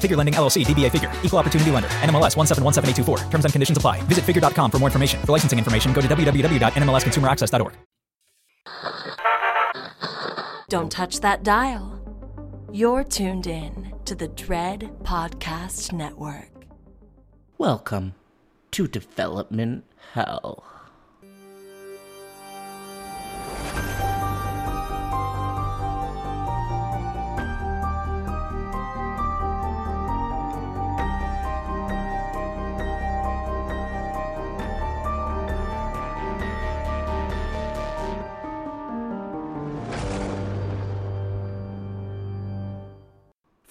Figure Lending LLC, DBA Figure, Equal Opportunity Lender, NMLS 1717824. Terms and conditions apply. Visit figure.com for more information. For licensing information, go to www.nmlsconsumeraccess.org. Don't touch that dial. You're tuned in to the Dread Podcast Network. Welcome to Development Hell.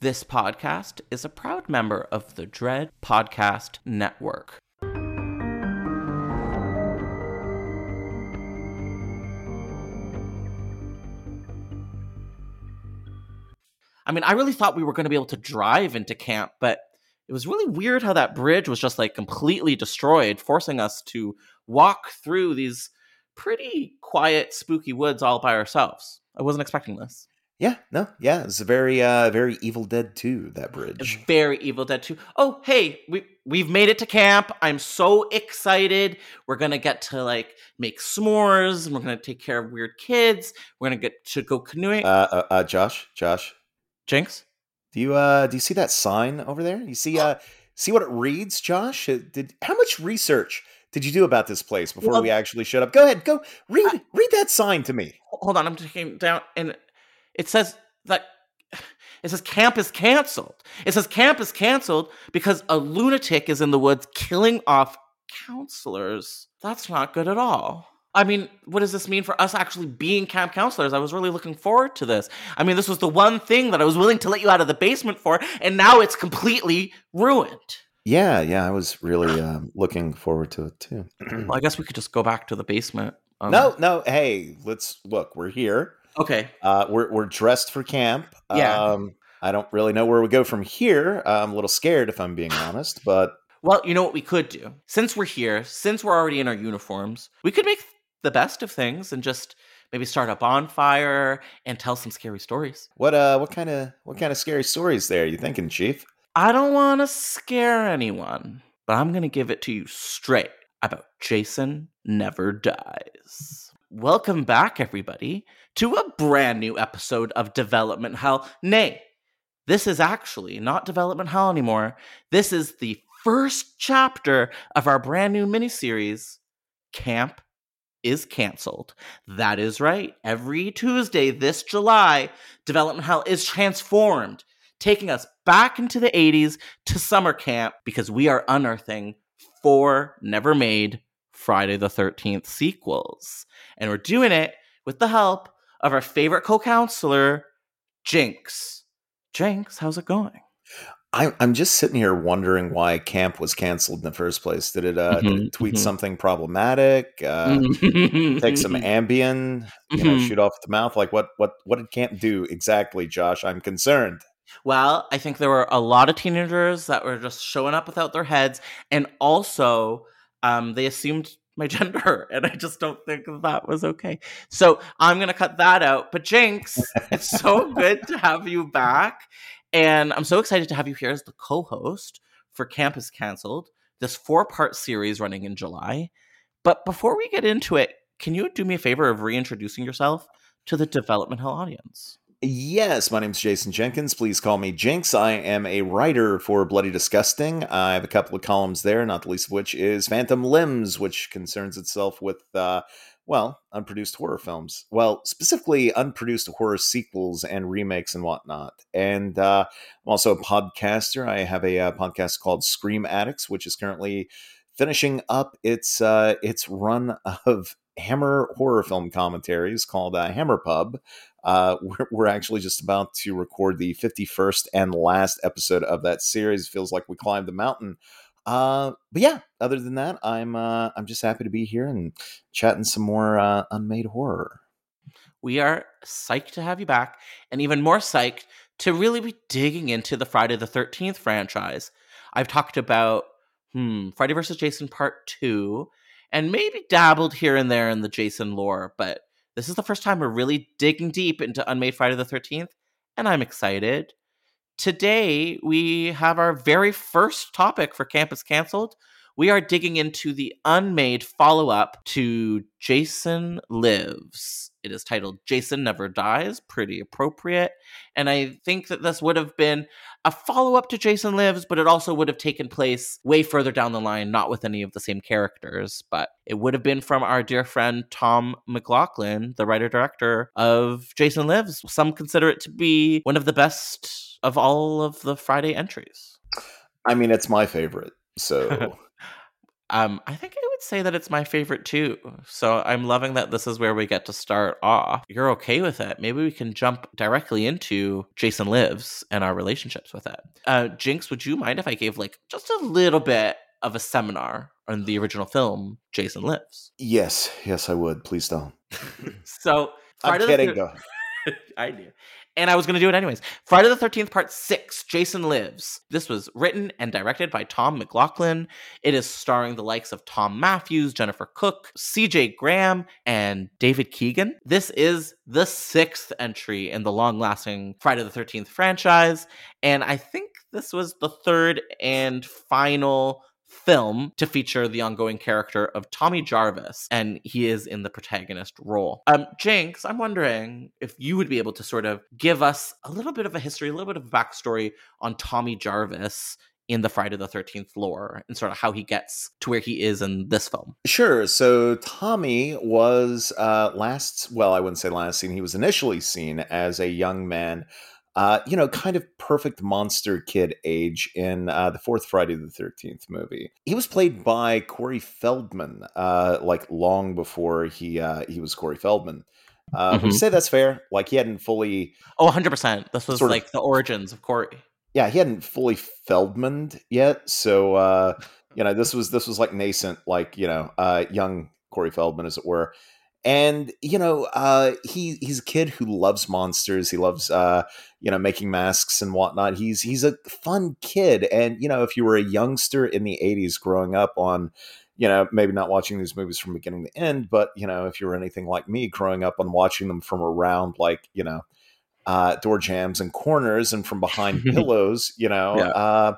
This podcast is a proud member of the Dread Podcast Network. I mean, I really thought we were going to be able to drive into camp, but it was really weird how that bridge was just like completely destroyed, forcing us to walk through these pretty quiet, spooky woods all by ourselves. I wasn't expecting this. Yeah, no, yeah, it's a very, uh, very Evil Dead 2, that bridge. Very Evil Dead 2. Oh, hey, we we've made it to camp. I'm so excited. We're gonna get to like make s'mores, and we're gonna take care of weird kids. We're gonna get to go canoeing. Uh, uh, uh Josh, Josh, Jinx, do you uh, do you see that sign over there? You see, uh, see what it reads, Josh? Did how much research did you do about this place before Well- we actually showed up? Go ahead, go read read that sign to me. hold on. I'm taking down, and it says that it says camp is canceled. It says camp is canceled because a lunatic is in the woods killing off counselors. That's not good at all. I mean, what does this mean for us actually being camp counselors? I was really looking forward to this. I mean, this was the one thing that I was willing to let you out of the basement for, and now it's completely ruined. Yeah, yeah, I was really um, looking forward to it too. Well, I guess we could just go back to the basement. Um, no, no, hey, let's look. We're here. Okay. Uh, we're we're dressed for camp. Yeah. Um, I don't really know where we go from here. I'm a little scared, if I'm being honest. But Well, you know what we could do? Since we're here, since we're already in our uniforms, we could make the best of things and just maybe start a bonfire and tell some scary stories. what uh, what kind of what kind of scary stories there? You thinking, Chief? I don't want to scare anyone, but I'm going to give it to you straight about Jason Never Dies. Welcome back, everybody, to a brand new episode of Development Hell. Nay, this is actually not Development Hell anymore. This is the first chapter of our brand new miniseries, Camp is Cancelled. That is right. Every Tuesday this July, Development Hell is transformed, taking us back into the 80s to summer camp because we are unearthing four never made Friday the 13th sequels. And we're doing it with the help of our favorite co counselor, Jinx. Jinx, how's it going? I, I'm just sitting here wondering why camp was canceled in the first place. Did it, uh, did Mhm, it tweet mhm. something problematic? Uh, take some Ambien, you know, Mhm. shoot off the mouth? Like what? What? What did camp do exactly, Josh? I'm concerned. Well, I think there were a lot of teenagers that were just showing up without their heads, and also um, they assumed my gender, and I just don't think that was okay. So I'm gonna cut that out. But Jinx, it's so good to have you back, and I'm so excited to have you here as the co-host for Camp is Cancelled, this four-part series running in July. But before we get into it, can you do me a favor of reintroducing yourself to the Development Hell audience? Yes, my name's Jason Jenkins. Please call me Jinx. I am a writer for Bloody Disgusting. I have a couple of columns there, not the least of which is Phantom Limbs, which concerns itself with, uh, well, unproduced horror films. Well, specifically, unproduced horror sequels and remakes and whatnot. And uh, I'm also a podcaster. I have a uh, podcast called Scream Addicts, which is currently finishing up its uh, its run of Hammer horror film commentaries called uh, Hammer Pub. Uh, we're, we're, actually just about to record the 51st and last episode of that series. Feels like we climbed the mountain. Uh, but yeah, other than that, I'm uh, I'm just happy to be here and chatting some more uh, unmade horror. We are psyched to have you back, and even more psyched to really be digging into the Friday the 13th franchise. I've talked about hmm, Freddy versus Jason Part Two, and maybe dabbled here and there in the Jason lore, but this is the first time we're really digging deep into Unmade Friday the 13th, and I'm excited. Today, we have our very first topic for Camp is Cancelled. We are digging into the unmade follow up to Jason Lives. It is titled Jason Never Dies, pretty appropriate. And I think that this would have been a follow up to Jason Lives, but it also would have taken place way further down the line, not with any of the same characters. But it would have been from our dear friend Tom McLoughlin, the writer director of Jason Lives. Some consider it to be one of the best of all of the Friday entries. I mean, it's my favorite. So. Um, I think I would say that it's my favorite too. So I'm loving that this is where we get to start off. You're okay with it. Maybe we can jump directly into Jason Lives and our relationships with it. Uh, Jinx, would you mind if I gave like just a little bit of a seminar on the original film, Jason Lives? Yes, yes, I would. Please don't. so I'm kidding, though. I knew and I was going to do it anyways. Friday the 13th, part six Jason Lives. This was written and directed by Tom McLoughlin. It is starring the likes of Thom Mathews, Jennifer Cooke, CJ Graham, and David Keegan. This is the sixth entry in the long lasting Friday the 13th franchise. And I think this was the third and final film to feature the ongoing character of Tommy Jarvis, and he is in the protagonist role. Um, Jinx, I'm wondering if you would be able to sort of give us a little bit of a history, a little bit of backstory on Tommy Jarvis in the Friday the 13th lore and sort of how he gets to where he is in this film. Sure. So Tommy was uh, last, well, I wouldn't say last seen, he was initially seen as a young man uh, you know, kind of perfect monster kid age in uh, the fourth Friday the 13th movie. He was played by Corey Feldman, uh, like long before he uh, he was Corey Feldman. Uh, mm-hmm. Would you say that's fair? Like he hadn't fully. Oh, 100%. This was like of, the origins of Corey. Yeah, he hadn't fully Feldmaned yet. So, uh, you know, this was this was like nascent, like, you know, uh, young Corey Feldman, as it were and you know uh, he he's a kid who loves monsters. He loves uh, you know making masks and whatnot. He's he's a fun kid. And you know if you were a youngster in the 80s growing up on you know maybe not watching these movies from beginning to end but you know if you were anything like me growing up on watching them from around like you know uh, door jams and corners and from behind pillows you know yeah. uh,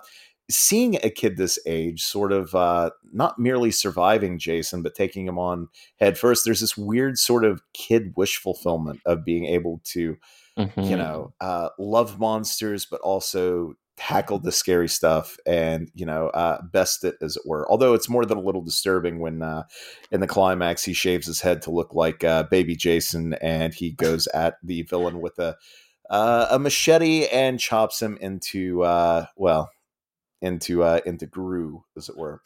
seeing a kid this age sort of uh, not merely surviving Jason, but taking him on head first, there's this weird sort of kid wish fulfillment of being able to, mm-hmm. you know, uh, love monsters, but also tackle the scary stuff and you know uh, best it as it were although it's more than a little disturbing when uh, in the climax he shaves his head to look like uh, baby jason and he goes at the villain with a uh, a machete and chops him into uh, well into uh, into Gru, as it were.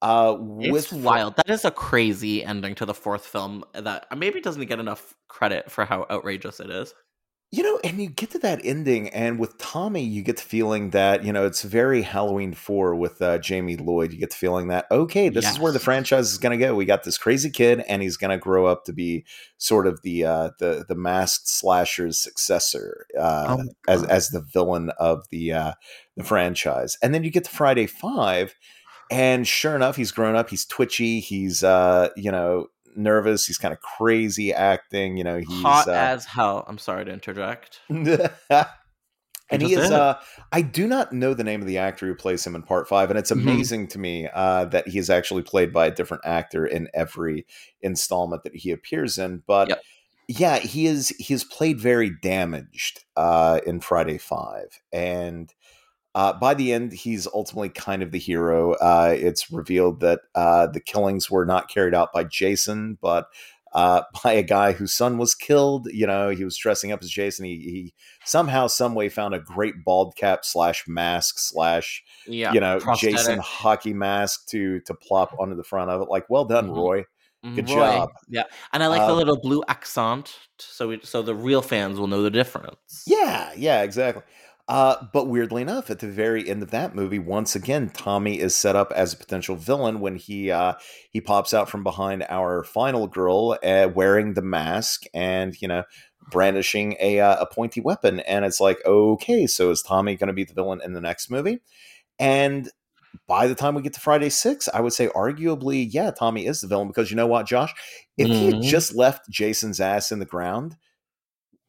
Uh, it's wild. That is a crazy ending to the fourth film that maybe doesn't get enough credit for how outrageous it is. You know, and you get to that ending, and with Tommy, you get the feeling that you know it's very Halloween Four with uh, Jamie Lloyd. You get the feeling that okay, this yes. is where the franchise is going to go. We got this crazy kid, and he's going to grow up to be sort of the uh, the the masked slasher's successor uh, oh as as the villain of the uh, the franchise. And then you get to Friday Five, and sure enough, he's grown up. He's twitchy. He's uh, you know nervous. He's kind of crazy acting. You know, he's Hot uh, as hell. I'm sorry to interject. and he is is. uh i do not know the name of the actor who plays him in part five and it's Mhm. amazing to me uh that he is actually played by a different actor in every installment that he appears in but Yep. yeah he is he is played very damaged uh in friday five and uh, by the end, he's ultimately kind of the hero. Uh, it's revealed that uh, the killings were not carried out by Jason, but uh, by a guy whose son was killed. You know, he was dressing up as Jason. He, he somehow, some way, found a great bald cap slash mask slash Yeah. you know prosthetic. Jason hockey mask to to plop onto the front of it. Like, well done, Mhm. Roy. Mm, Good Roy. job. Yeah, and I like the Um, little blue accent, so we, so the real fans will know the difference. Yeah, yeah, exactly. Uh, but weirdly enough, at the very end of that movie, once again, Tommy is set up as a potential villain when he uh, he pops out from behind our final girl, uh, wearing the mask and you know brandishing a uh, a pointy weapon, and it's like, okay, so is Tommy going to be the villain in the next movie? And by the time we get to Friday Six, I would say arguably, yeah, Tommy is the villain because you know what, Josh, if he had Mhm. just left Jason's ass in the ground,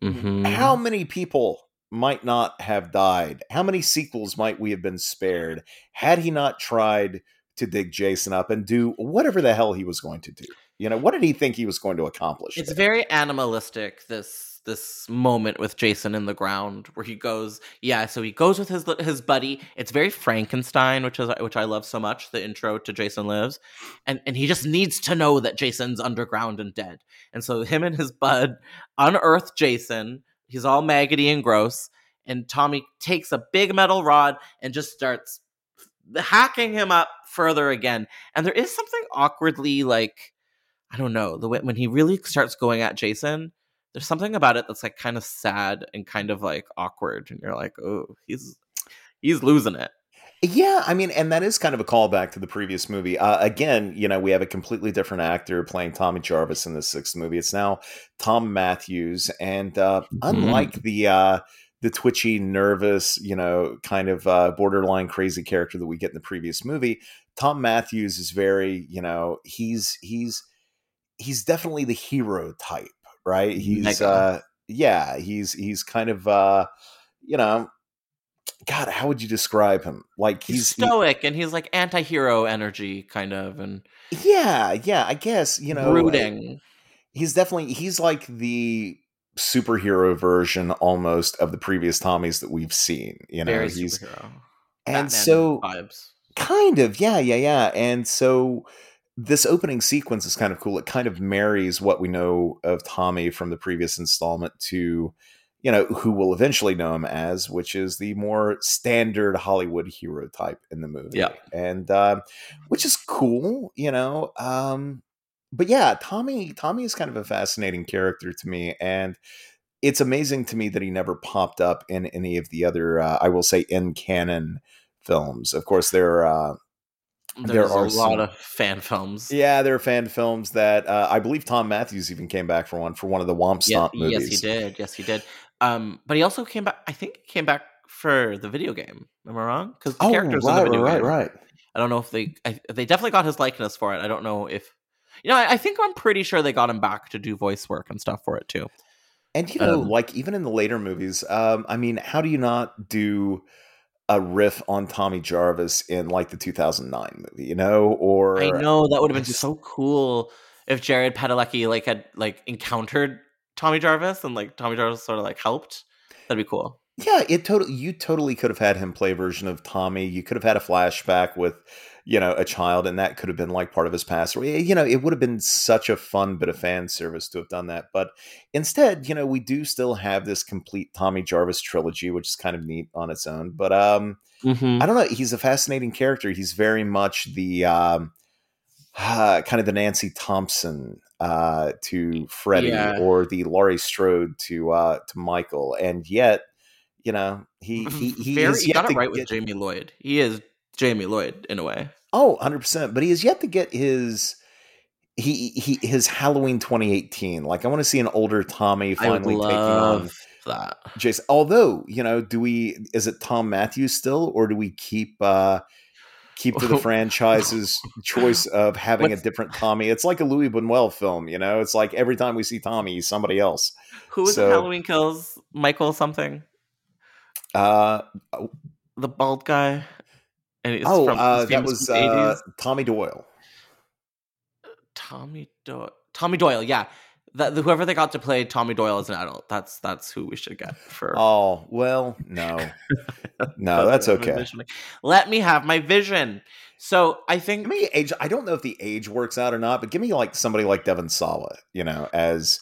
Mhm. how many people might not have died? How many sequels might we have been spared had he not tried to dig Jason up and do whatever the hell he was going to do? You know, what did he think he was going to accomplish? It's there? very animalistic this this moment with Jason in the ground where he goes, yeah, so he goes with his his buddy. It's very Frankenstein, which is which I love so much, the intro to Jason Lives. And and he just needs to know that Jason's underground and dead. And so him and his bud unearth Jason. He's all maggoty and gross, and Tommy takes a big metal rod and just starts hacking him up further again. And there is something awkwardly like I don't know the when he really starts going at Jason. There's something about it that's like kind of sad and kind of like awkward, and you're like, oh, he's he's losing it. Yeah, I mean, and that is kind of a callback to the previous movie. Uh, again, you know, we have a completely different actor playing Tommy Jarvis in the sixth movie. It's now Thom Mathews, and uh, unlike the uh, the twitchy, nervous, you know, kind of uh, borderline crazy character that we get in the previous movie, Thom Mathews is very, you know, he's he's he's definitely the hero type, right? He's uh, yeah, he's he's kind of uh, you know. God, how would you describe him? Like He's, he's, he- stoic and he's like anti-hero energy kind of and Yeah, yeah, I guess, you know, brooding. he's definitely he's like the superhero version almost of the previous Tommies that we've seen, you know. very he's superhero. and Batman so vibes. kind of, yeah, yeah, yeah. And so this opening sequence is kind of cool. It kind of marries what we know of Tommy from the previous installment to you know who we'll eventually know him as, which is the more standard Hollywood hero type in the movie. Yeah. and um, which is cool, you know. Um, but yeah, Tommy Tommy is kind of a fascinating character to me, and it's amazing to me that he never popped up in any of the other, uh, I will say, in canon films. Of course, there are. Uh, there are a some- lot of fan films. yeah, there are fan films that uh, I believe Thom Mathews even came back for one for one of the Womp Yeah, movies. yes, he did. Yes, he did. Um, but he also came back. I think he came back for the video game. Am I wrong? Because the Oh, characters in right, the video right, game. right. I don't know if they. I, they definitely got his likeness for it. I don't know if. You know, I, I think I'm pretty sure they got him back to do voice work and stuff for it too. And you know, Um, like even in the later movies, um, I mean, how do you not do a riff on Tommy Jarvis in like the 2009 movie? You know, or I know that would have been just- so cool if Jared Padalecki like had like encountered Tommy Jarvis and like Tommy Jarvis sort of like helped. That'd be cool. Yeah, it totally. You totally could have had him play a version of Tommy. You could have had a flashback with, you know, a child, and that could have been like part of his past. Or, You know, it would have been such a fun bit of fan service to have done that. But instead, you know, we do still have this complete Tommy Jarvis trilogy, which is kind of neat on its own. But um, Mm-hmm. I don't know. He's a fascinating character. He's very much the um, ah, kind of the Nancy Thompson uh, to Freddy, Yeah. or the Laurie Strode to uh, to Michael, and yet, you know, he he, he Very, is got to it right with Jamie Lloyd. He is Jamie Lloyd in a way. Oh, 100 percent. But he is yet to get his. He, he his Halloween 2018 like I want to see an older Tommy finally taking on that. Jason. Although, you know, do we is it Thom Mathews still, or do we keep uh keep to the franchise's choice of having What's- a different Tommy. It's like a Louis Buñuel film, you know. It's like every time we see Tommy, he's somebody else. Who was So- Halloween Kills? Michael something, Uh, the bald guy. And it's oh, from- uh, that was uh, Tommy Doyle. Tommy Doyle. Tommy Doyle, yeah. That whoever they got to play Tommy Doyle as an adult, that's that's who we should get for. Oh well, no, no, that's okay. Let me have my vision. So I think Give me age. I don't know if the age works out or not, but give me like somebody like Devon Sawa, you know, as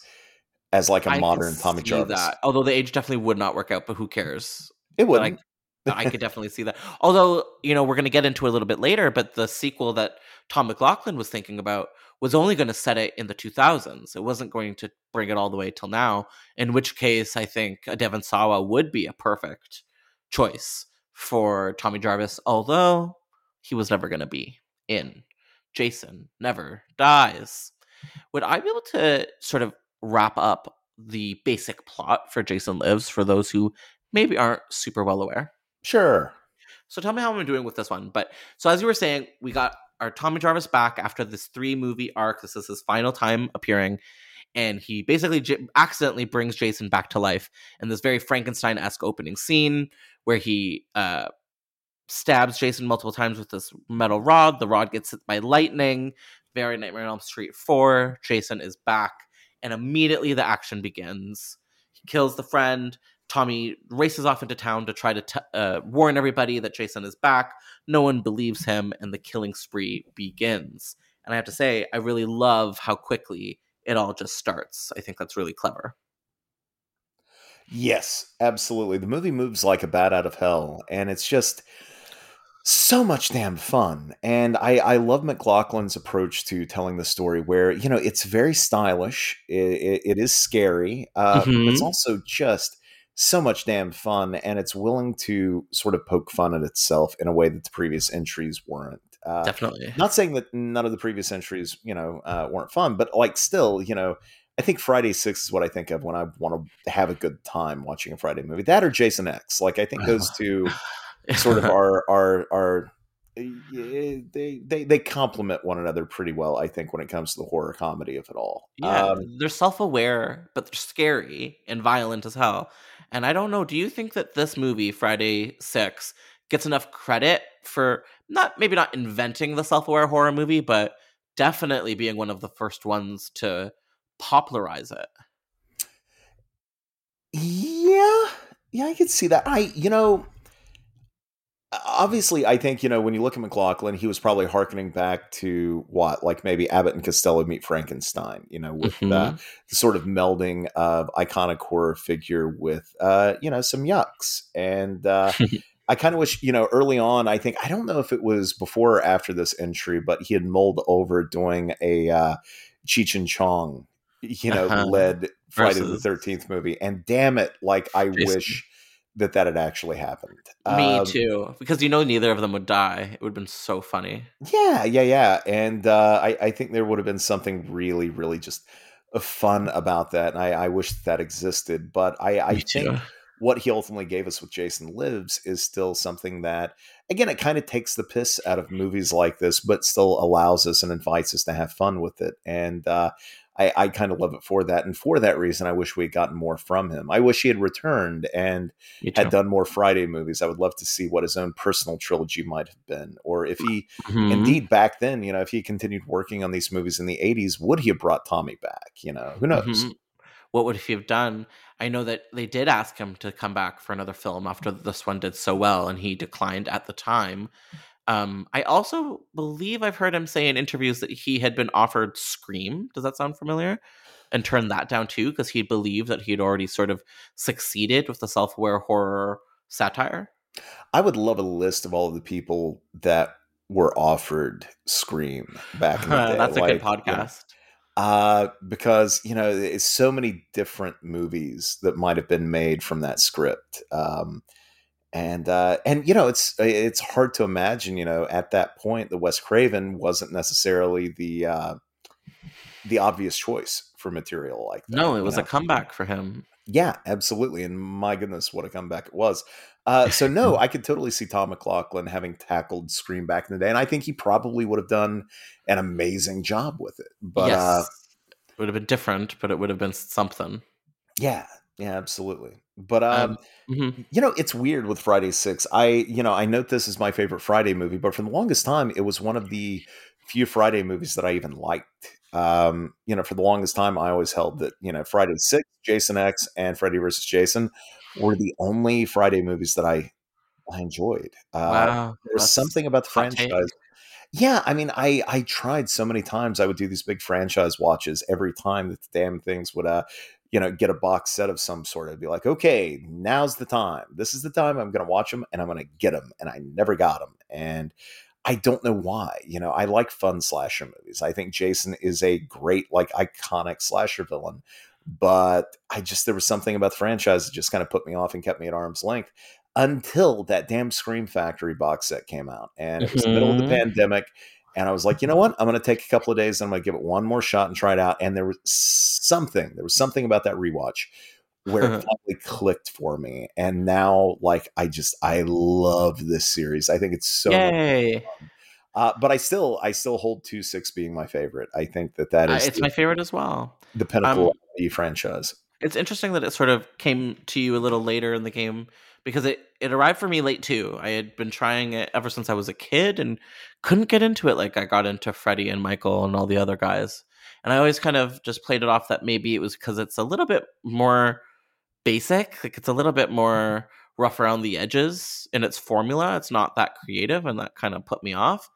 as like a I modern Tommy Jarvis. That. Although the age definitely would not work out, but who cares? It wouldn't. but I could definitely see that. Although you know we're going to get into it a little bit later, but the sequel that Tom McLoughlin was thinking about was only going to set it in the 2000s. It wasn't going to bring it all the way till now. In which case, I think a Devon Sawa would be a perfect choice for Tommy Jarvis. Although he was never going to be in Jason Never Dies. Would I be able to sort of wrap up the basic plot for Jason Lives for those who maybe aren't super well aware? Sure. So tell me how I'm doing with this one. But so as you were saying, we got our Tommy Jarvis back after this three movie arc. This is his final time appearing. And he basically j- accidentally brings Jason back to life in this very Frankenstein esque opening scene where he uh, stabs Jason multiple times with this metal rod. The rod gets hit by lightning. Very Nightmare on Elm Street 4. Jason is back. And immediately the action begins. He kills the friend. Tommy races off into town to try to t- uh, warn everybody that Jason is back. No one believes him, and the killing spree begins. And I have to say, I really love how quickly it all just starts. I think that's really clever. Yes, absolutely. The movie moves like a bat out of hell, and it's just so much damn fun. And I, I love McLoughlin's approach to telling the story, where you know it's very stylish. It, it, it is scary, uh, but it's Mhm. also just so much damn fun, and it's willing to sort of poke fun at itself in a way that the previous entries weren't. Uh, Definitely. not saying that none of the previous entries, you know, uh, weren't fun, but like still, you know, I think Friday Six is what I think of when I want to have a good time watching a Friday movie. That or Jason X. Like I think those two sort of are are are yeah, they they they complement one another pretty well. I think when it comes to the horror comedy of it all. Yeah, Um, they're self aware, but they're scary and violent as hell. And I don't know, do you think that this movie, Friday Six, gets enough credit for not maybe not inventing the self aware horror movie, but definitely being one of the first ones to popularize it? Yeah, yeah, I could see that. I, you know, obviously, I think you know when you look at McLoughlin, he was probably harkening back to what, like maybe Abbott and Costello meet Frankenstein. You know, with uh, the sort of melding of iconic horror figure with, uh, you know, some yucks. And uh, I kind of wish, you know, early on, I think I don't know if it was before or after this entry, but he had mulled over doing a uh, Cheech and Chong, you know, Uh-huh. led Friday Versus- the Thirteenth movie. And damn it, like I Jason. wish that that had actually happened. Me Um, too, because you know neither of them would die. It would have been so funny. Yeah, yeah, yeah. And uh, I, I think there would have been something really, really just uh, fun about that. And I, I wish that existed. But I, I think what he ultimately gave us with Jason Lives is still something that, again, it kind of takes the piss out of movies like this, but still allows us and invites us to have fun with it. And uh, I, I kind of love it for that. And for that reason, I wish we had gotten more from him. I wish he had returned and had done more Friday movies. I would love to see what his own personal trilogy might have been, or if he Mhm. indeed back then, you know, if he continued working on these movies in the 80s, would he have brought Tommy back? You know, who knows? Mhm. What would he have done? I know that they did ask him to come back for another film after this one did so well, and he declined at the time. Um, I also believe I've heard him say in interviews that he had been offered Scream. Does that sound familiar? And turned that down too because he believed that he had already sort of succeeded with the self-aware horror satire. I would love a list of all of the people that were offered Scream back in the day. That's a like, good you know, podcast. uh, because, you know, it's so many different movies that might have been made from that script. Um, and uh, and you know it's it's hard to imagine you know at that point the Wes Craven wasn't necessarily the uh, the obvious choice for material like that. No, it was know? a comeback for him. Yeah, absolutely. And my goodness, what a comeback it was. Uh, so no, I could totally see Tom McLoughlin having tackled Scream back in the day, and I think he probably would have done an amazing job with it. But yes. uh, it would have been different, but it would have been something. yeah, yeah, absolutely. But um, Um, mhm. you know, it's weird with Friday Six. I, you know, I note this is my favorite Friday movie, but for the longest time, it was one of the few Friday movies that I even liked. Um, you know, for the longest time, I always held that you know Friday Six, Jason X, and Freddy versus Jason were the only Friday movies that I I enjoyed. Uh, wow, there was something about the take. franchise. Yeah, I mean, I I tried so many times. I would do these big franchise watches every time that the damn things would uh you know get a box set of some sort. I'd be like, okay, now's the time. This is the time I'm going to watch them, and I'm going to get them. And I never got them, and I don't know why. You know, I like fun slasher movies. I think Jason is a great, like, iconic slasher villain. But I just there was something about the franchise that just kind of put me off and kept me at arm's length until that damn Scream Factory box set came out, and it was the middle of the Mhm. pandemic. And I was like, you know what? I'm going to take a couple of days and I'm going to give it one more shot and try it out. And there was something, there was something about that rewatch where it finally clicked for me. And now, like, I just, I love this series. I think it's so Yay! uh, but I still, I still hold two six being my favorite. I think that that is. Uh, it's the, my favorite as well. the pinnacle um, of the franchise. It's interesting that it sort of came to you a little later in the game because it, it arrived for me late too. I had been trying it ever since I was a kid and couldn't get into it like I got into Freddy and Michael and all the other guys. And I always kind of just played it off that maybe it was because it's a little bit more basic, like it's a little bit more rough around the edges in its formula. It's not that creative, and that kind of put me off.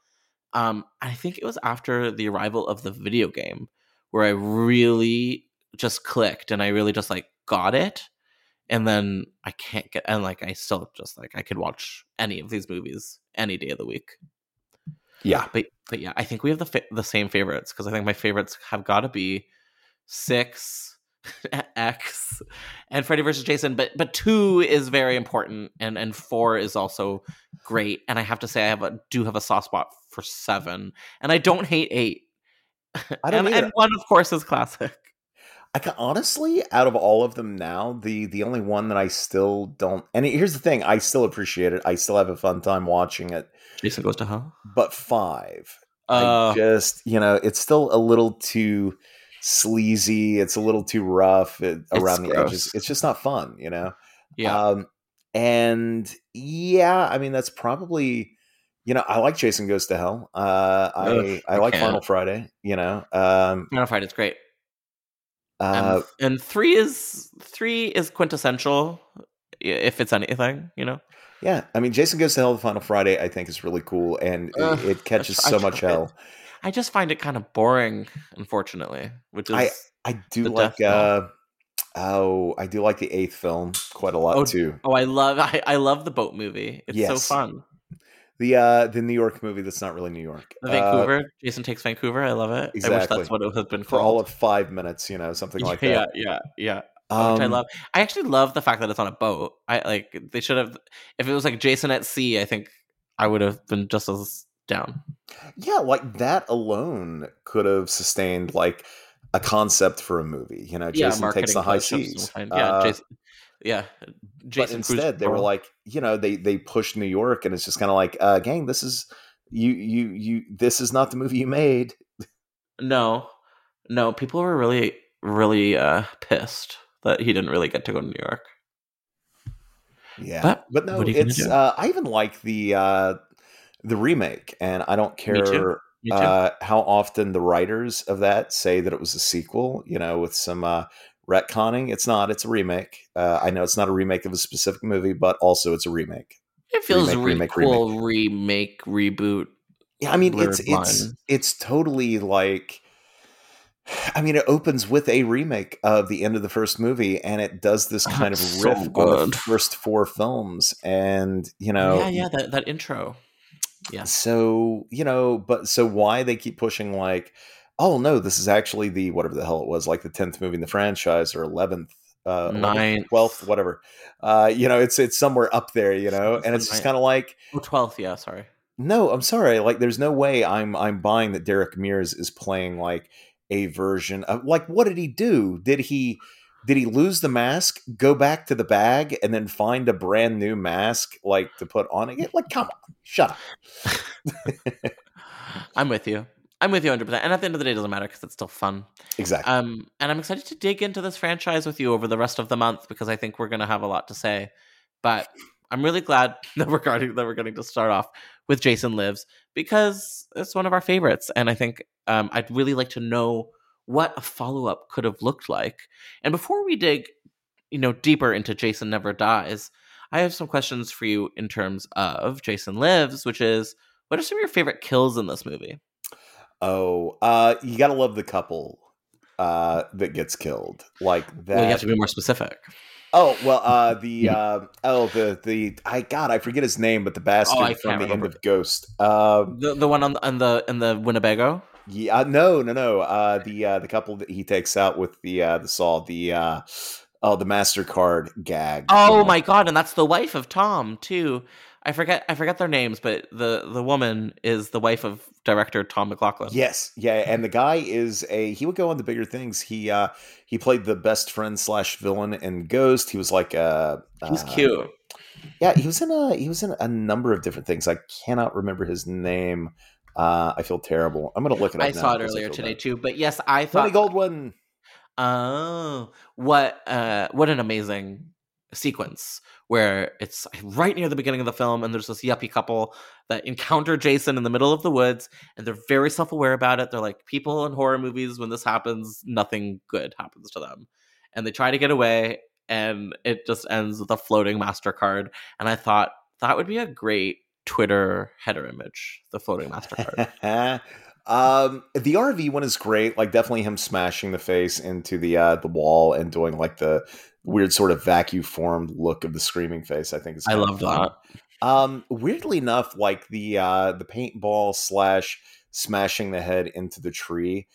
Um, I think it was after the arrival of the video game where I really just clicked and I really just like got it. And then I can't get, and like I still just like I could watch any of these movies any day of the week. Yeah. But but yeah, I think we have the fa- the same favorites because I think my favorites have got to be six, X, and Freddy versus Jason. But but two is very important, and and four is also great. And I have to say, I have a do have a soft spot for seven, and I don't hate eight. I don't and, and one, of course, is classic. I can honestly, out of all of them now, the the only one that I still don't. And here's the thing: I still appreciate it. I still have a fun time watching it. Jason goes to hell. But five, Uh, I just you know, it's still a little too sleazy. It's a little too rough it, It's around the gross. edges. It's just not fun, you know. yeah, Um, and yeah, I mean that's probably you know I like Jason Goes to Hell. Uh, I Ugh, I I like. Final Friday. You know. Um, Final is great. Uh, and, and three is three is quintessential, if it's anything, you know. yeah, I mean Jason Goes to Hell. The Final Friday I think is really cool, and it, catches I so much hell. I just find it kind of boring, unfortunately. Which is I I do like. Uh, oh, I do like the eighth film quite a lot Oh, too. oh, I love I, I love the boat movie. It's so fun. The uh the New York movie that's not really New York. The Uh, Vancouver, Jason takes Vancouver. I love it. I wish that's what it has been for all of five minutes, you know, something like yeah, that. yeah, yeah. Oh, which I Um, love. I actually love the fact that it's on a boat. I like they should have. If it was like Jason at sea, I think I would have been just as down. Yeah, like that alone could have sustained like a concept for a movie. You know, Jason takes the high seas. Yeah, Uh, Jason. Yeah, Jason. but instead, they were like, you know, they they pushed New York, and it's just kind of like, uh, gang, this is you you you. This is not the movie you made. no, no. People were really, really uh pissed that he didn't really get to go to New York. Yeah, But but, no, what are you gonna it's. Uh, I even like the uh, the remake, and I don't Me too. care. Me too. Uh, how often the writers of that say that it was a sequel, you know, with some uh, retconning. It's not. It's a remake. Uh, I know it's not a remake of a specific movie, but also it's a remake. it feels remake, really remake, cool. Remake, reboot. Yeah, I mean, it's it's line. it's totally like. I mean, it opens with a remake of the end of the first movie, and it does this kind of That's so riff on the first four films, and you know, yeah, yeah. That that intro. Yeah. so you know but so why they keep pushing like oh no this is actually the whatever the hell it was like the 10th movie in the franchise or 11th uh Ninth. 12th whatever uh you know it's it's somewhere up there you know and it's just kind of like Oh, 12th, yeah, sorry. no i'm sorry like there's no way i'm i'm buying that derek mears is playing like a version of like what did he do did he did he lose the mask, go back to the bag, and then find a brand new mask like to put on again? Like, come on, shut up. I'm with you. I'm with you 100%. And at the end of the day, it doesn't matter because it's still fun. exactly. Um, and I'm excited to dig into this franchise with you over the rest of the month because I think we're going to have a lot to say. But I'm really glad that we're going that we're going to start off with Jason Lives because it's one of our favorites, and I think um, I'd really like to know what a follow up could have looked like. And before we dig, you know, deeper into Jason Never Dies, I have some questions for you in terms of Jason Lives, which is what are some of your favorite kills in this movie? Oh, uh, you gotta love the couple uh, that gets killed. Like that. Well, you have to be more specific. Oh well, uh, the uh, oh the the I God I forget his name, but the bastard Oh, from the end of Ghost. Uh, The the one on the on the in the Winnebago. yeah, uh, no, no, no. Uh, the uh, the couple that he takes out with the uh, the saw, the uh, oh the Mastercard gag. Oh my god, and that's the wife of Tom too. I forget I forget their names, but the the woman is the wife of director Tom McLoughlin. Yes, yeah, and the guy is a he would go on to bigger things. He uh he played the best friend slash villain in Ghost. He was like uh He's uh, cute. Yeah, he was in a he was in a number of different things. I cannot remember his name. Uh I feel terrible. I'm gonna look it up. I saw it earlier today bad. too. But yes, I thought Tony Goldwyn. Oh, what uh what an amazing sequence where it's right near the beginning of the film and there's this yuppie couple that encounter Jason in the middle of the woods and they're very self-aware about it. They're like people in horror movies when this happens, nothing good happens to them. And they try to get away and it just ends with a floating MasterCard and I thought that would be a great Twitter header image, the floating MasterCard. um the RV one is great. Like definitely him smashing the face into the uh the wall and doing like the weird sort of vacuum formed look of the screaming face. I think is I love that. Um, weirdly enough, like the uh the paintball slash smashing the head into the tree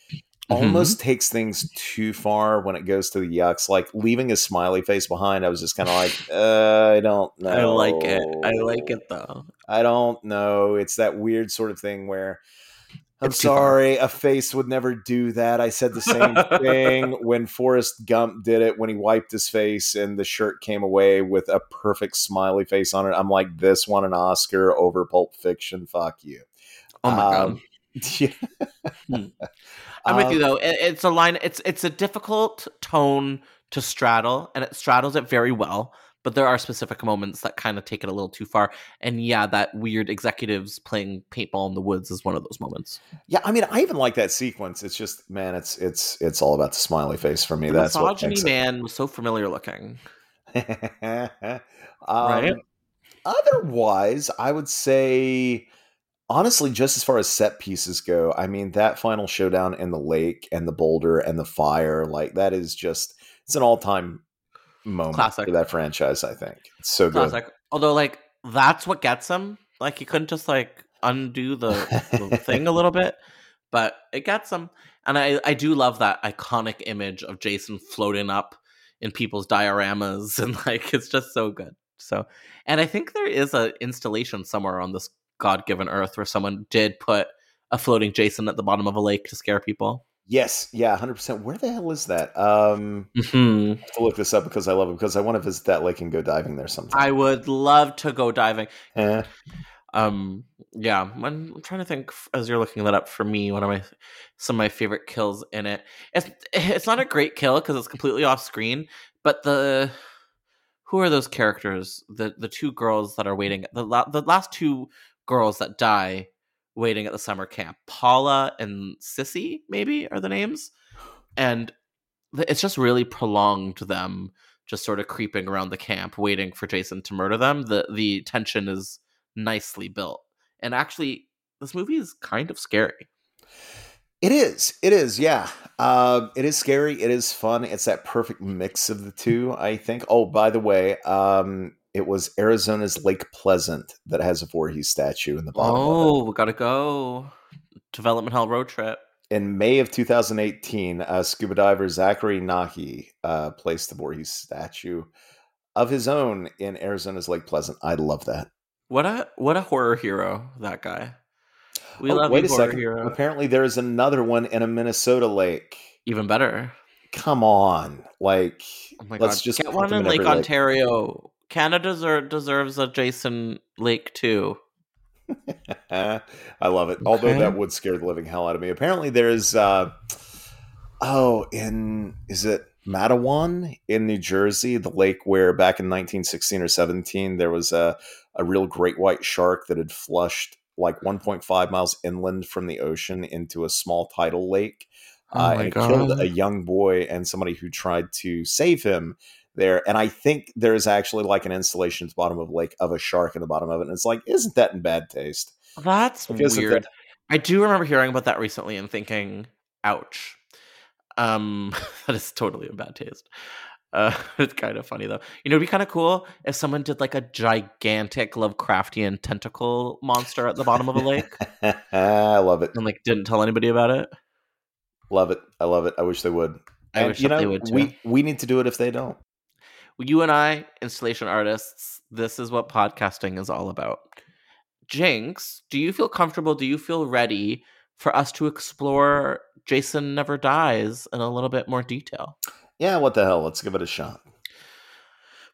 Mhm. almost takes things too far when it goes to the yucks. Like leaving a smiley face behind, I was just kind of like, uh, I don't know. I like it. I like it though. I don't know. It's that weird sort of thing where I'm It's sorry, a face would never do that. I said the same thing when Forrest Gump did it when he wiped his face and the shirt came away with a perfect smiley face on it. I'm like, this won an Oscar over Pulp Fiction. Fuck you. Oh my god. Um, yeah. I'm with you Um, though. It, it's a line. It's it's a difficult tone to straddle, and it straddles it very well. But there are specific moments that kind of take it a little too far. And yeah, that weird executives playing paintball in the woods is one of those moments. Yeah, I mean, I even like that sequence. It's just, man, it's it's it's all about the smiley face for me. The That's what misogyny makes man was so familiar looking. um, Right? Otherwise, I would say, honestly, just as far as set pieces go, I mean, that final showdown in the lake and the boulder and the fire, like that is just, it's an all time moment Classic. for that franchise. I think it's so good. Classic. Although, like, that's what gets him. Like, he couldn't just like undo the, the thing a little bit, but it gets him. And I, I do love that iconic image of Jason floating up in people's dioramas, and like, it's just so good. So, and I think there is a installation somewhere on this God-given Earth where someone did put a floating Jason at the bottom of a lake to scare people. Yes, yeah, hundred percent. Where the hell is that? Um, hmm I have to look this up because I love it because I want to visit that lake and go diving there sometime. I would love to go diving. Eh. Um, yeah, I'm, I'm trying to think as you're looking that up for me. One of my some of my favorite kills in it. It's it's not a great kill because it's completely off screen, but the who are those characters? The the two girls that are waiting. The la- the last two girls that die waiting at the summer camp. Paula and Sissy maybe are the names, and it's just really prolonged them just sort of creeping around the camp waiting for Jason to murder them. The the tension is nicely built. And actually this movie is kind of scary. It is. It is. Yeah. Um, it is scary. It is fun. It's that perfect mix of the two. I think. Oh, by the way, um, it was Arizona's Lake Pleasant that has a Voorhees statue in the bottom. of it. Oh, we gotta go. Development Hell road trip. In May of 2018, uh, scuba diver Zachary Nahi uh, placed the Voorhees statue of his own in Arizona's Lake Pleasant. I love that. What a what a horror hero that guy. We Oh, love wait a horror second. hero. Apparently, there is another one in a Minnesota lake. Even better. Come on. Like, Oh let's god, just get one in in Lake Ontario. lake. Canada deser- deserves a Jason Lake too. I love it. Although that would scare the living hell out of me. Apparently, there's uh, oh, in is it Matawan in New Jersey, the lake where back in 1916 or 17 there was a a real great white shark that had flushed like 1.5 miles inland from the ocean into a small tidal lake. Oh uh, and it killed a young boy and somebody who tried to save him there. And I think there's actually like an installation at the bottom of a lake of a shark in the bottom of it. And it's like, isn't that in bad taste? That's Like, weird. that- I do remember hearing about that recently and thinking, "Ouch." Um, that is totally in bad taste. Uh, it's kind of funny though. You know, it'd be kind of cool if someone did like a gigantic Lovecraftian tentacle monster at the bottom of a lake I love it. and like didn't tell anybody about it. Love it. I love it. I wish they would. I and wish you know, they would too. we we need to do it if they don't. You and I, installation artists, this is what podcasting is all about. Jinx, do you feel comfortable? Do you feel ready for us to explore Jason Never Dies in a little bit more detail? Yeah, what the hell? Let's give it a shot.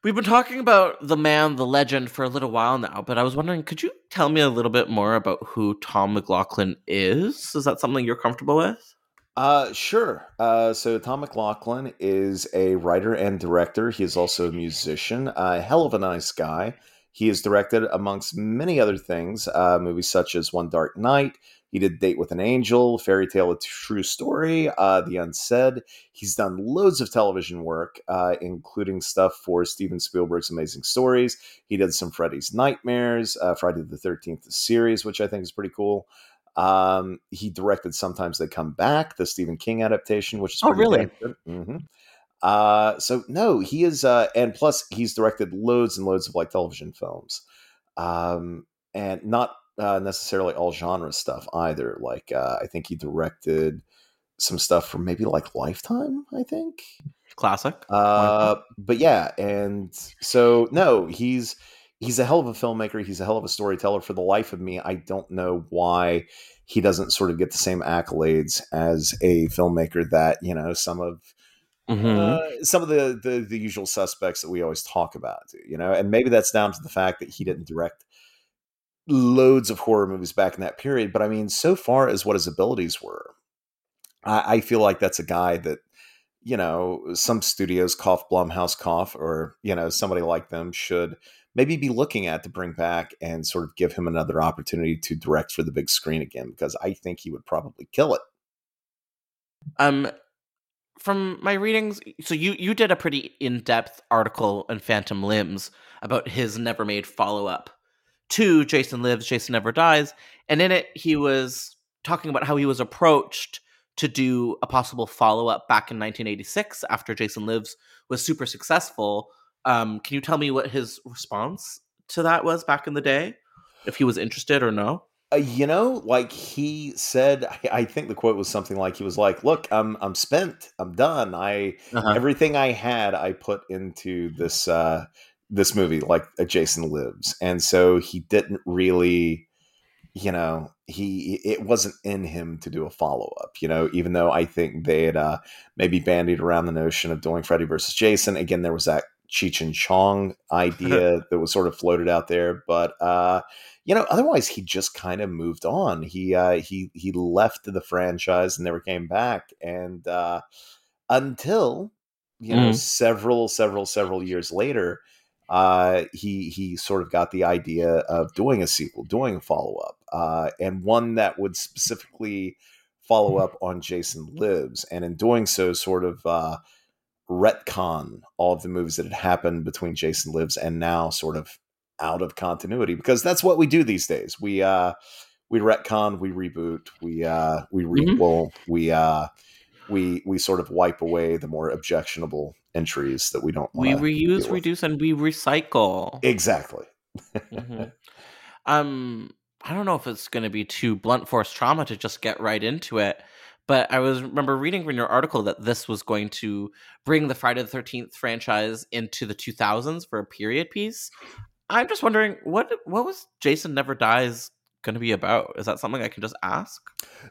We've been talking about the man, the legend for a little while now, but I was wondering, could you tell me a little bit more about who Tom McLoughlin is? Is that something you're comfortable with? Uh, sure. Uh, so Tom McLoughlin is a writer and director. He is also a musician. A hell of a nice guy. He has directed, amongst many other things, uh, movies such as One Dark Night. He did Date with an Angel, Fairy Tale: A True Story, uh, The Unsaid. He's done loads of television work, uh, including stuff for Steven Spielberg's Amazing Stories. He did some Freddy's Nightmares, uh, Friday the Thirteenth series, which I think is pretty cool. Um, he directed Sometimes They Come Back, the Stephen King adaptation, which is Oh, really? Mhm. Uh, so no, he is, uh, and plus he's directed loads and loads of like television films, um, and not uh, necessarily all genre stuff either. Like uh, I think he directed some stuff from maybe like Lifetime. I think. Classic. Uh, but yeah, and so no, he's he's a hell of a filmmaker. He's a hell of a storyteller. For the life of me, I don't know why he doesn't sort of get the same accolades as a filmmaker that you know some of Mhm. uh, some of the, the the usual suspects that we always talk about. You know, and maybe that's down to the fact that he didn't direct loads of horror movies back in that period. But I mean, so far as what his abilities were, I, I feel like that's a guy that you know some studios cough blumhouse cough or you know somebody like them should maybe be looking at to bring back and sort of give him another opportunity to direct for the big screen again because i think he would probably kill it Um, from my readings, so you you did a pretty in depth article on Phantom Limbs about his never made follow up to Jason Lives, Jason Never Dies, and in it he was talking about how he was approached to do a possible follow up back in 1986 after Jason Lives was super successful. Um, can you tell me what his response to that was back in the day? If he was interested or no? Uh, you know, like he said, I, I think the quote was something like he was like, "Look, I'm I'm spent. I'm done. I Uh-huh. everything I had, I put into this uh this movie, like uh, Jason Lives." And so he didn't really, you know, he it wasn't in him to do a follow up. You know, even though I think they had uh, maybe bandied around the notion of doing Freddy versus Jason. Again, there was that Cheech and Chong idea that was sort of floated out there, but. uh you know otherwise he just kind of moved on he uh he he left the franchise and never came back and uh until you know Mhm. several several several years later uh he he sort of got the idea of doing a sequel doing a follow-up uh and one that would specifically follow up on jason lives and in doing so sort of uh retcon all of the movies that had happened between jason lives and now sort of out of continuity because that's what we do these days. We uh we retcon, we reboot, we uh we Mhm. we uh we we sort of wipe away the more objectionable entries that we don't We reuse, reduce, and we recycle. Exactly. Mhm. Um, I don't know if it's going to be too blunt force trauma to just get right into it, but I was remember reading in your article that this was going to bring the Friday the Thirteenth franchise into the 2000s for a period piece. I'm just wondering what what was Jason Never Dies going to be about? Is that something I can just ask?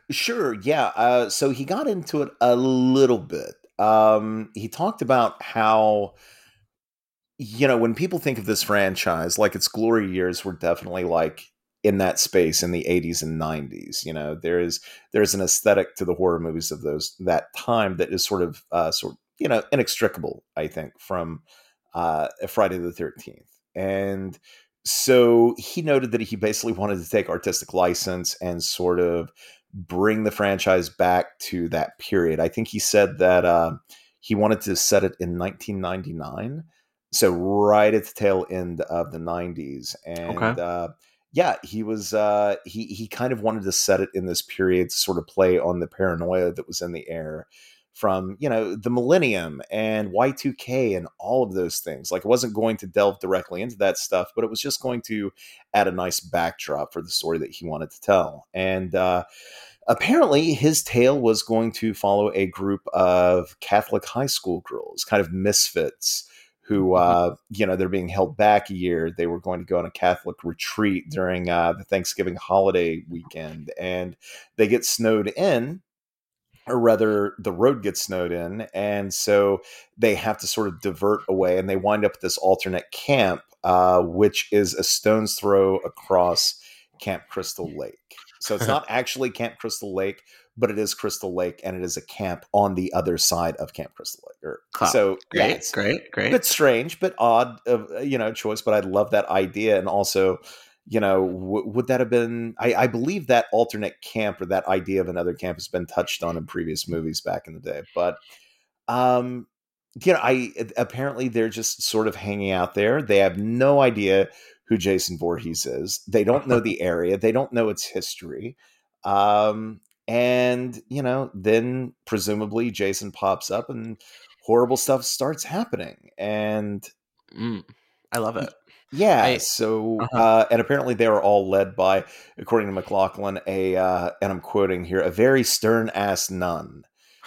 Sure, yeah. Uh so he got into it a little bit. um, he talked about how you know when people think of this franchise, like its glory years were definitely like in that space in the 80s and 90s you know there is there's an aesthetic to the horror movies of those that time that is sort of uh sort you know inextricable i think from uh friday the 13th and so he noted that he basically wanted to take artistic license and sort of bring the franchise back to that period. I think he said that uh, he wanted to set it in 1999, so right at the tail end of the 90s, and Okay. Yeah, he was uh, he he kind of wanted to set it in this period to sort of play on the paranoia that was in the air from you know the millennium and Y2K and all of those things. Like it wasn't going to delve directly into that stuff, but it was just going to add a nice backdrop for the story that he wanted to tell. And uh, apparently, his tale was going to follow a group of Catholic high school girls, kind of misfits. Who, uh, you know, they're being held back a year. They were going to go on a Catholic retreat during uh, the Thanksgiving holiday weekend, and they get snowed in or rather the road gets snowed in and so they have to sort of divert away and they wind up at this alternate camp uh, which is a stone's throw across camp crystal lake so it's not actually camp crystal lake but it is crystal lake and it is a camp on the other side of camp crystal lake or, so Great, yeah, it's great, great. But strange but odd of you know choice but i love that idea and also you know, w- would that have been? I, I believe that alternate camp or that idea of another camp has been touched on in previous movies back in the day. But, um, you know, I apparently they're just sort of hanging out there. They have no idea who Jason Voorhees is. They don't know the area. They don't know its history. Um, and you know, then presumably Jason pops up and horrible stuff starts happening. And Mm, I love it. yeah, I- so Uh-huh. uh, and apparently they were all led by, according to McLoughlin, a uh, and I'm quoting here, a very stern ass nun.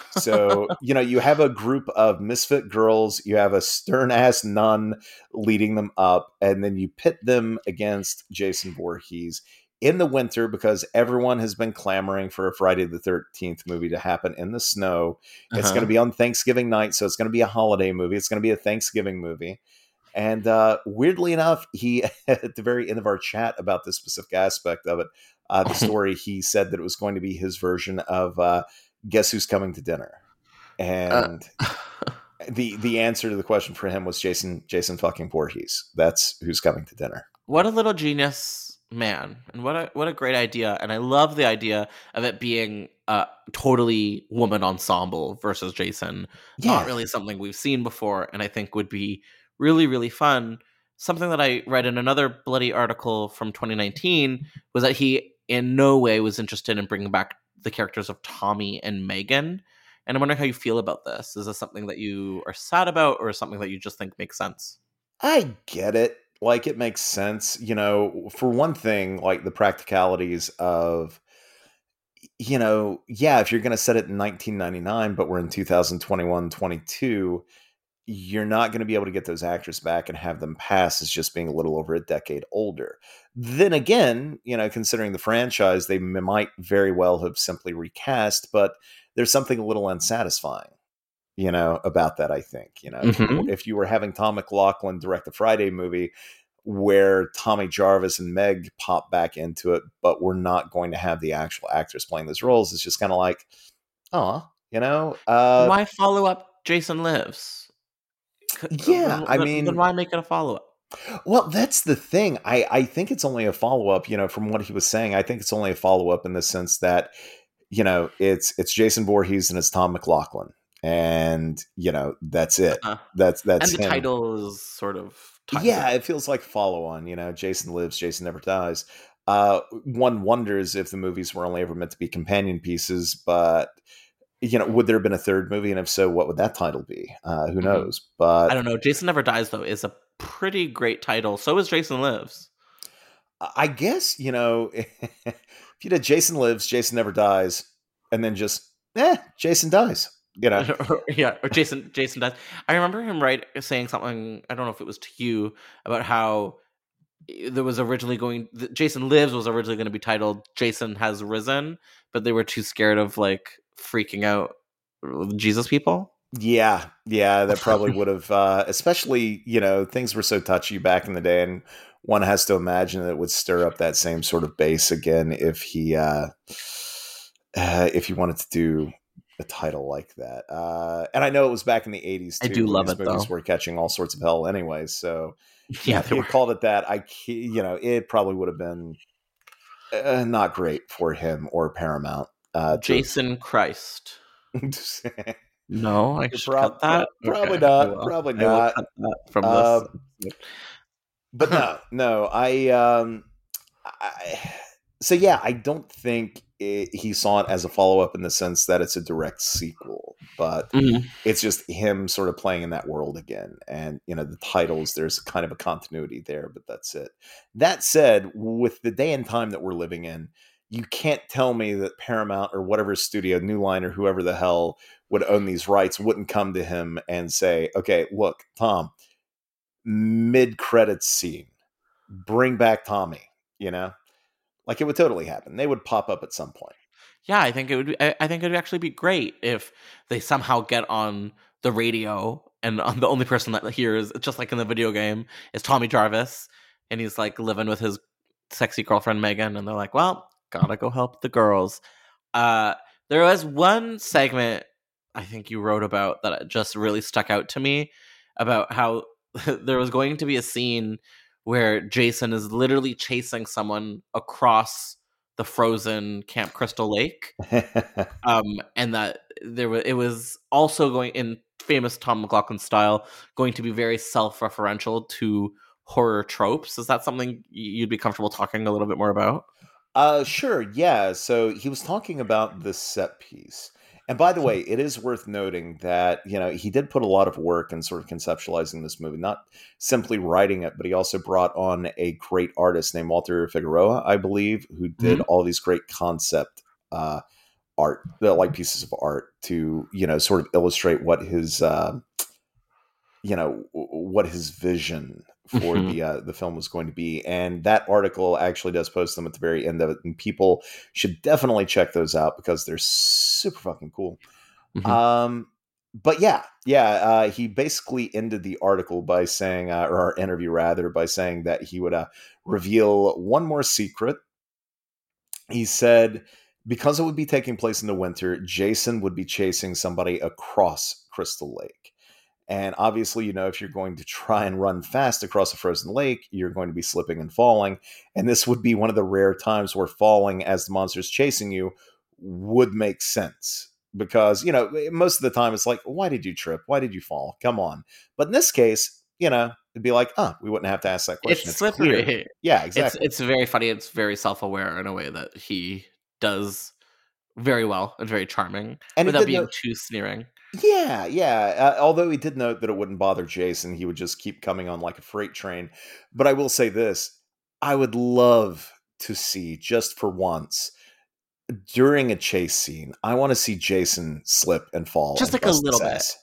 So you know you have a group of misfit girls, you have a stern ass nun leading them up, and then you pit them against Jason Voorhees in the winter because everyone has been clamoring for a Friday the Thirteenth movie to happen in the snow. It's Uh-huh. going to be on Thanksgiving night, so it's going to be a holiday movie. It's going to be a Thanksgiving movie. And uh, weirdly enough, he at the very end of our chat about this specific aspect of it, uh, the story, he said that it was going to be his version of uh, "Guess Who's Coming to Dinner," and the the answer to the question for him was Jason Jason fucking Voorhees. That's who's coming to dinner. what a little genius man and what a what a great idea and i love the idea of it being a totally woman ensemble versus jason. Not really something we've seen before and i think would be really really fun. Something that i read in another bloody article from 2019 was that he in no way was interested in bringing back the characters of tommy and megan and i'm wondering how you feel about this. Is this something that you are sad about or something that you just think makes sense? I get it. Like it makes sense. You know, for one thing, like the practicalities of you know, yeah, if you're going to set it in 1999 but we're in 2021 22, you're not going to be able to get those actors back and have them pass as just being a little over a decade older. Then again, you know, considering the franchise, they might very well have simply recast, but there's something a little unsatisfying you know, about that. I think, you know, if, you, Mhm. if you were having Tom McLoughlin direct the Friday movie where Tommy Jarvis and Meg pop back into it, but we're not going to have the actual actors playing those roles, it's just kind of like, oh, you know, uh, why follow up Jason Lives? Yeah, then- I mean- then why make it a follow up? Well, that's the thing. I, I think it's only a follow up, you know, from what he was saying. I think it's only a follow up in the sense that, you know, it's it's Jason Voorhees and it's Tom McLoughlin. And, you know, that's it. Uh, That's that's and the him. title is sort of Yeah, it. feels like follow on, you know, Jason lives, Jason never dies. Uh one wonders if the movies were only ever meant to be companion pieces, but you know, would there have been a third movie? And if so, what would that title be? Uh who Mhm. knows? But I don't know. Jason Never Dies though is a pretty great title. So is Jason Lives. I guess, you know, if you did Jason lives, Jason never dies, and then just eh, Jason dies. You know. yeah, or Jason Jason does I remember him right saying something. I don't know if it was to you about how there was originally going. Jason Lives was originally going to be titled Jason Has Risen, but they were too scared of like freaking out Jesus people. Yeah, yeah, that probably would have, uh, especially you know, things were so touchy back in the day, and one has to imagine that it would stir up that same sort of base again if he, uh, uh, if he wanted to do a title like that. Uh, and I know it was back in the '80s. I do love it movies though. Were catching all sorts of hell anyway, so Yeah, if they were. called it that, I, you know, it probably would have been uh, not great for him or Paramount. Uh, to- Jason Christ. No, I should prob- cut that. probably Okay, not, probably not. from this. but no, no, I, um, I, so yeah, I don't think it, he saw it as a follow up in the sense that it's a direct sequel, but Mhm. it's just him sort of playing in that world again. And, you know, the titles, there's kind of a continuity there, but that's it. That said, with the day and time that we're living in, you can't tell me that Paramount or whatever studio, New Line or whoever the hell would own these rights, wouldn't come to him and say, okay, look, Tom, mid credits scene, bring back Tommy, you know? Like it would totally happen. They would pop up at some point. Yeah, I think it would. Be, I, think it would actually be great if they somehow get on the radio and on the only person that hears, just like in the video game, is Tommy Jarvis, and he's like living with his sexy girlfriend Megan, and they're like, "Well, gotta go help the girls." Uh, there was one segment I think you wrote about that just really stuck out to me about how there was going to be a scene where Jason is literally chasing someone across the frozen Camp Crystal Lake, um, and that there was it was also going in famous Tom McLoughlin style, going to be very self-referential to horror tropes. Is that something you'd be comfortable talking a little bit more about? Uh, sure. Yeah. So he was talking about the set piece. And by the way, it is worth noting that, you know, he did put a lot of work in sort of conceptualizing this movie, not simply writing it, but he also brought on a great artist named Walter Figueroa, I believe, who did all these great concept uh, art, the like pieces of art to, you know, sort of illustrate what his, uh, you know, what his vision for Mhm. the uh, the film was going to be. And that article actually does post them at the very end of it, and people should definitely check those out because they're super fucking cool. Mhm. Um, but yeah, yeah, uh, he basically ended the article by saying, uh, or our interview rather, by saying that he would uh, reveal one more secret. He said because it would be taking place in the winter, Jason would be chasing somebody across Crystal Lake. And obviously, you know, if you're going to try and run fast across a frozen lake, you're going to be slipping and falling. And this would be one of the rare times where falling as the monster's chasing you would make sense. Because, you know, eh, most of the time it's like, why did you trip? Why did you fall? Come on. But in this case, you know, it'd be like, oh, we wouldn't have to ask that question. It's clear. slippery. Yeah, It's exactly. it's very funny. It's very self-aware in a way that he does very well and very charming And without being too sneering. Yeah, yeah. Uh, although he did note that it wouldn't bother Jason, he would just keep coming on like a freight train. But I will say this I would love to see, just for once, during a chase scene, I want to see Jason slip and fall. Just and like a little bit. ass.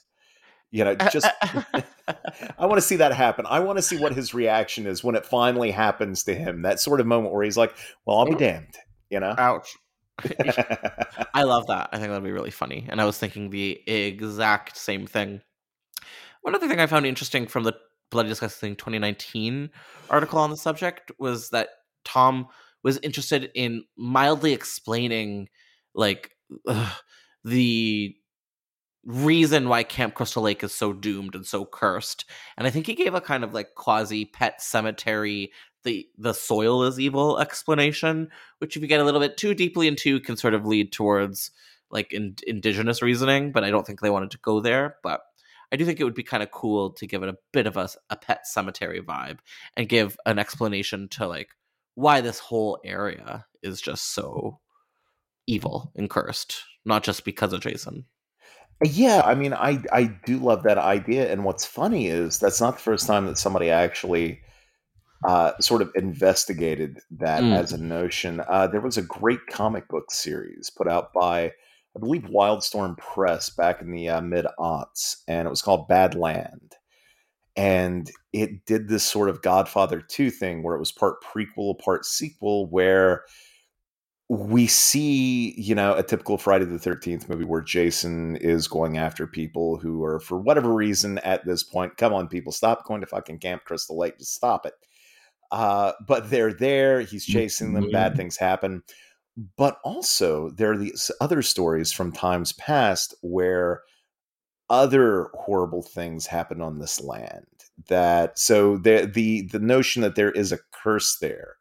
You know, uh, just uh, uh. I want to see that happen. I want to see what his reaction is when it finally happens to him. That sort of moment where he's like, "Well, I'll be damned," you know. Ouch. I love that. I think that'd be really funny. And I was thinking the exact same thing. One other thing I found interesting from the Bloody Disgusting 2019 article on the subject was that Tom was interested in mildly explaining like ugh, the reason why Camp Crystal Lake is so doomed and so cursed. And I think he gave a kind of like quasi pet cemetery the the soil is evil explanation, which if you get a little bit too deeply into can sort of lead towards like in, indigenous reasoning, but I don't think they wanted to go there, but I do think it would be kind of cool to give it a bit of a, a pet cemetery vibe and give an explanation to like why this whole area is just so evil and cursed, not just because of Jason. Yeah, I mean, I I do love that idea, and what's funny is that's not the first time that somebody actually uh, sort of investigated that Mm. as a notion. Uh, there was a great comic book series put out by, I believe, Wildstorm Press back in the uh, mid aughts, and it was called Badland. And it did this sort of Godfather 2 thing where it was part prequel, part sequel, where we see, you know, a typical Friday the 13th movie where Jason is going after people who are, for whatever reason, at this point, come on, people, stop going to fucking Camp Crystal Lake. Just stop it. Uh, but they're there. He's chasing them. Bad things happen. But also, there are these other stories from times past where other horrible things happen on this land. That so the the the notion that there is a curse there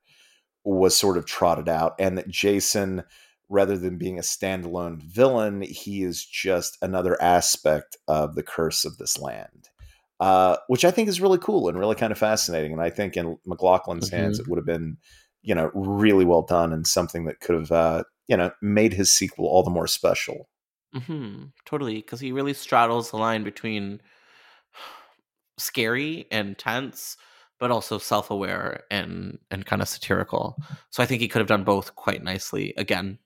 was sort of trotted out, and that Jason, rather than being a standalone villain, he is just another aspect of the curse of this land. Uh, which I think is really cool and really kind of fascinating. And I think in McLoughlin's mm-hmm. hands, it would have been, you know, really well done and something that could have, uh, you know, made his sequel all the more special. Mm-hmm. Totally, because he really straddles the line between scary and tense, but also self-aware and and kind of satirical. So I think he could have done both quite nicely again.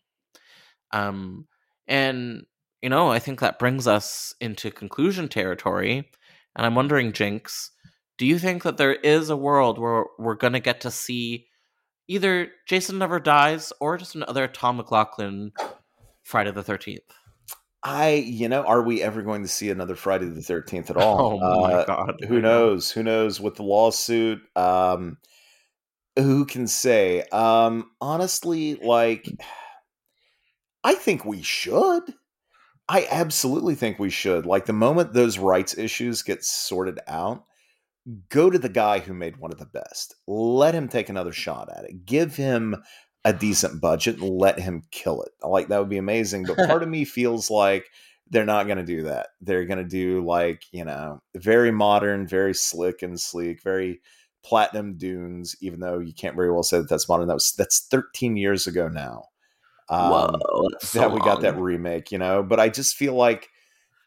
Um and you know, I think that brings us into conclusion territory. And I'm wondering, Jinx, do you think that there is a world where we're gonna get to see either Jason Never Dies or just another Tom McLoughlin Friday the Thirteenth? I, you know, are we ever going to see another Friday the Thirteenth at all? Oh my uh, god! Who knows? Who knows with the lawsuit? Um, who can say? Um, honestly, like, I think we should. I absolutely think we should. Like, the moment those rights issues get sorted out, go to the guy who made one of the best. Let him take another mm. shot at it. Give him a decent budget and let him kill it. Like that would be amazing. But part of me feels like they're not going to do that. They're going to do like, you know, very modern, very slick and sleek, very platinum dunes, even though you can't very well say that that's modern. That was, that's 13 years ago now. Um, Whoa, so that we got that remake, you know, but I just feel like,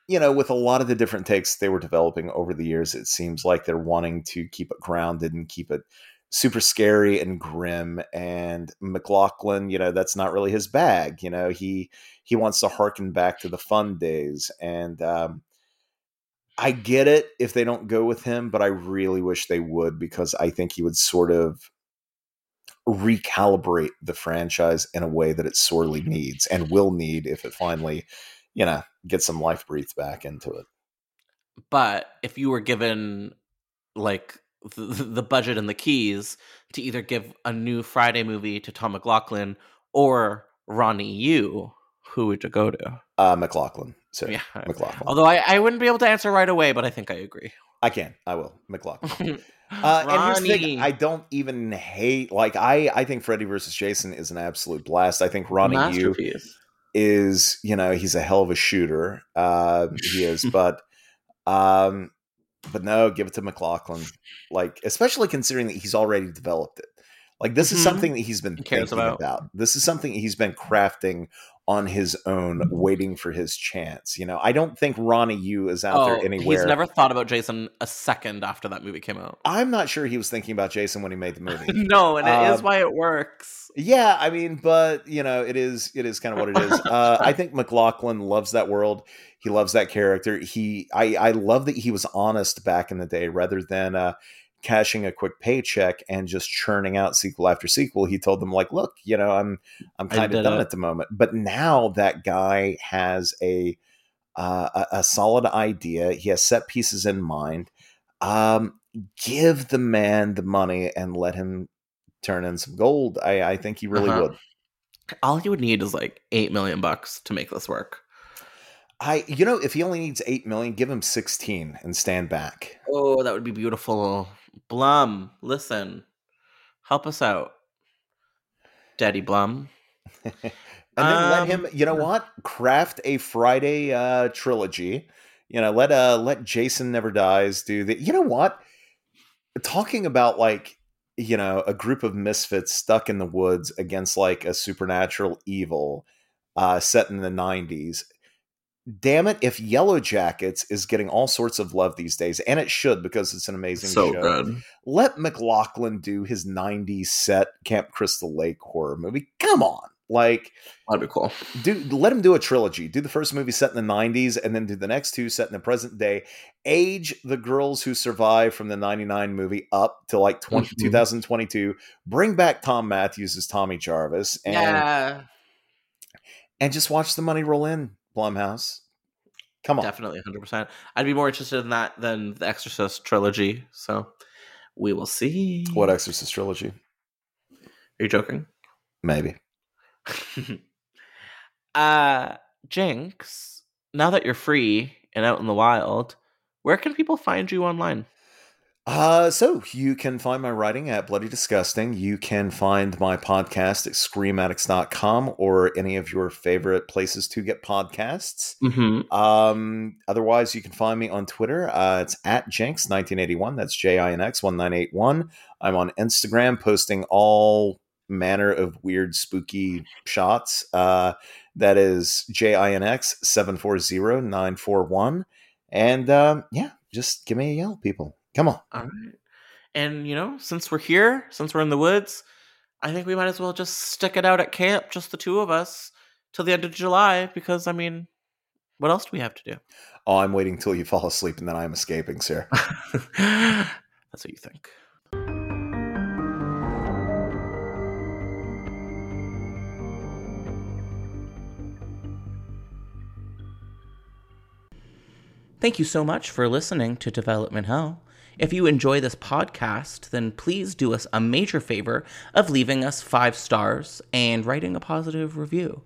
you know, with a lot of the different takes they were developing over the years, it seems like they're wanting to keep it grounded and keep it super scary and grim and McLoughlin, you know, that's not really his bag. You know, he he wants to harken back to the fun days. And um I get it if they don't go with him, but I really wish they would because I think he would sort of recalibrate the franchise in a way that it sorely needs and will need if it finally, you know, gets some life breathed back into it. But if you were given like the, the budget and the keys to either give a new Friday movie to Tom McLoughlin or Ronnie Yu, who would you go to? Uh, MacLachlan. So yeah, McLoughlin. Although I, I wouldn't be able to answer right away, but I think I agree. I can. I will. MacLachlan. uh, and here's the thing: I don't even hate. Like I, I think Freddy versus Jason is an absolute blast. I think Ronnie Yu is, you know, he's a hell of a shooter. Uh, he is, but um, but no, give it to McLoughlin. Like, especially considering that he's already developed it. Like, this mm-hmm. is something that he's been he thinking about. about. This is something he's been crafting on his own, waiting for his chance. You know, I don't think Ronnie Yu is out oh, there anywhere. He's never thought about Jason a second after that movie came out. I'm not sure he was thinking about Jason when he made the movie. no, and it um, is why it works. Yeah, I mean, but you know, it is it is kind of what it is. Uh, I think McLoughlin loves that world. He loves that character. He I I love that he was honest back in the day rather than uh cashing a quick paycheck and just churning out sequel after sequel. He told them like, "Look, you know, I'm I'm kind of done it. at the moment." But now that guy has a uh, a, a, solid idea. He has set pieces in mind. Um, give the man the money and let him turn in some gold. I, I think he really uh-huh. would. All he would need is like eight million bucks to make this work. I, you know, if he only needs eight million, give him sixteen and stand back. Oh, that would be beautiful. Blum, listen, help us out, Daddy Blum. and then um, let him. You know what? Craft a Friday uh, trilogy. You know, let uh let Jason Never Dies do the. You know what? Talking about like you know a group of misfits stuck in the woods against like a supernatural evil uh, set in the 90s damn it, if Yellow Jackets is getting all sorts of love these days, and it should because it's an amazing so show, good. let McLoughlin do his 90s set Camp Crystal Lake horror movie. Come on. Like, That'd be cool. do let him do a trilogy. Do the first movie set in the 90s and then do the next two set in the present day. Age the girls who survived from the 99 movie up to like 20, Mhm. 2022. Bring back Thom Mathews as Tommy Jarvis and yeah, and just watch the money roll in, Blumhouse. Come on. definitely, hundred percent. I'd be more interested in that than the Exorcist trilogy. So we will see. What Exorcist trilogy? Are you joking? Maybe. uh, Jinx. Now that you're free and out in the wild, where can people find you online? Uh, so you can find my writing at Bloody Disgusting. You can find my podcast at screamaddicts.com or any of your favorite places to get podcasts. Mm-hmm. Um, otherwise, you can find me on Twitter. Uh, it's at Jinx1981. That's J I N X 1981. I'm on Instagram posting all manner of weird, spooky shots. Uh, that is J I N X 740941. And um, yeah, just give me a yell, people. Come on. All right. And you know, since we're here, since we're in the woods, I think we might as well just stick it out at camp, just the two of us, till the end of July. Because I mean, what else do we have to do? Oh, I'm waiting till you fall asleep and then I'm escaping, sir. That's what you think. Thank you so much for listening to Development Hell. If you enjoy this podcast, then please do us a major favor of leaving us five stars and writing a positive review.